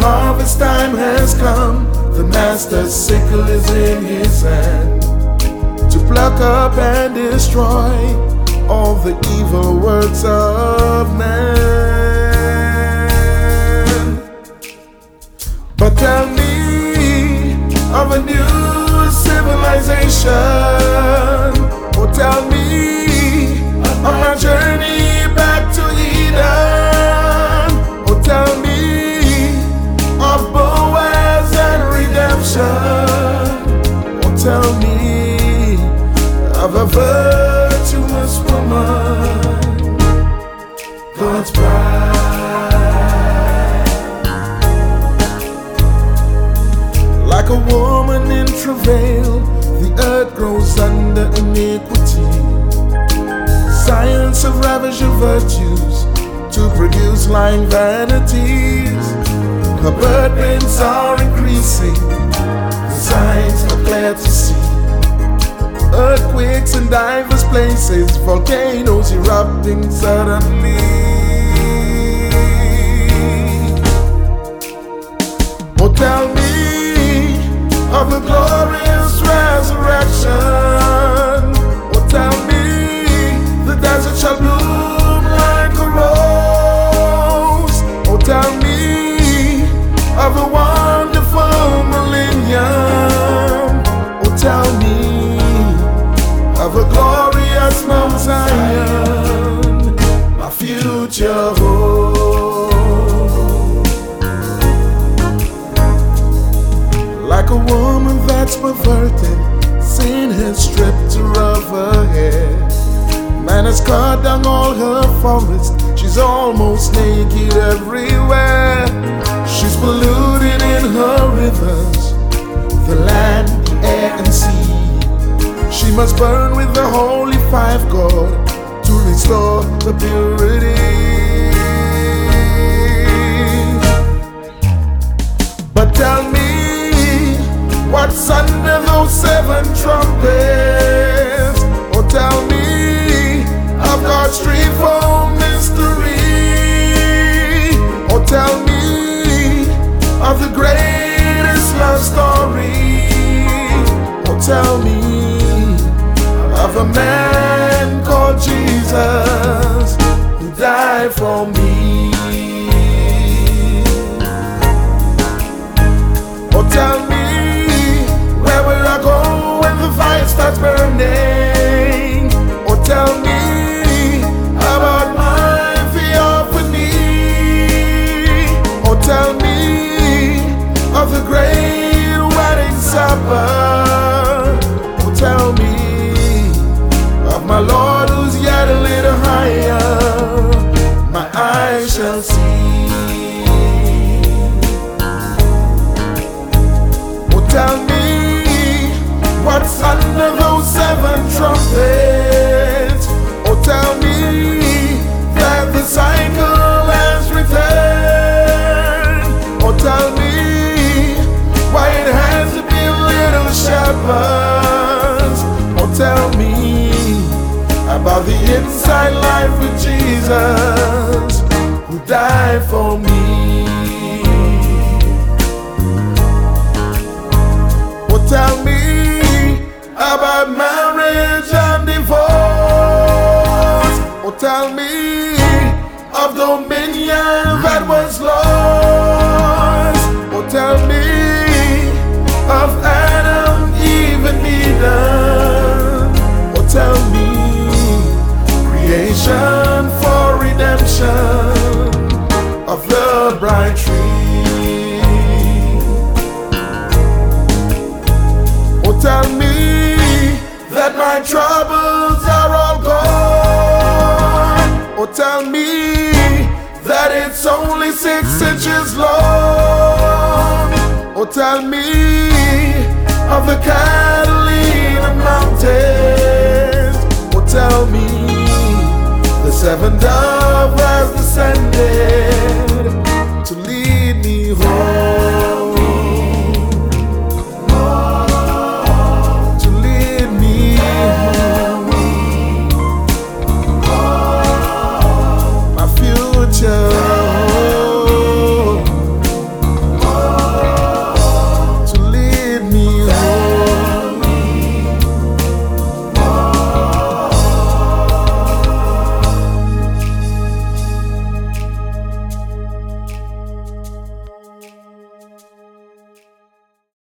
harvest time has come, the master's sickle is in his hand to pluck up and destroy all the evil works of man. But tell me of a new civilization. Or tell me of my journey virtuous woman. God's bride. Like a woman in travail, the earth grows under iniquity. Science have ravaged her virtues to produce lying vanities. Her burdens are increasing, Earthquakes in diverse places, volcanoes erupting suddenly. Oh, tell me of the glorious that's perverted, sin has stripped her of her hair. Man has cut down all her forest, she's almost naked everywhere. She's polluted in her rivers, the land, air, and sea. She must burn with the holy five God to restore the purity. Or tell me where will I go when the fire starts burning? Inside life with Jesus who died for me. Well, tell me about marriage and divorce. Or tell me of dominion that was lost. Or tell me bright tree. Oh, tell me that my troubles are all gone. Oh, tell me that it's only six inches long. Oh, tell me of the Catalina mountains. Oh, tell me, the seven dove has descended.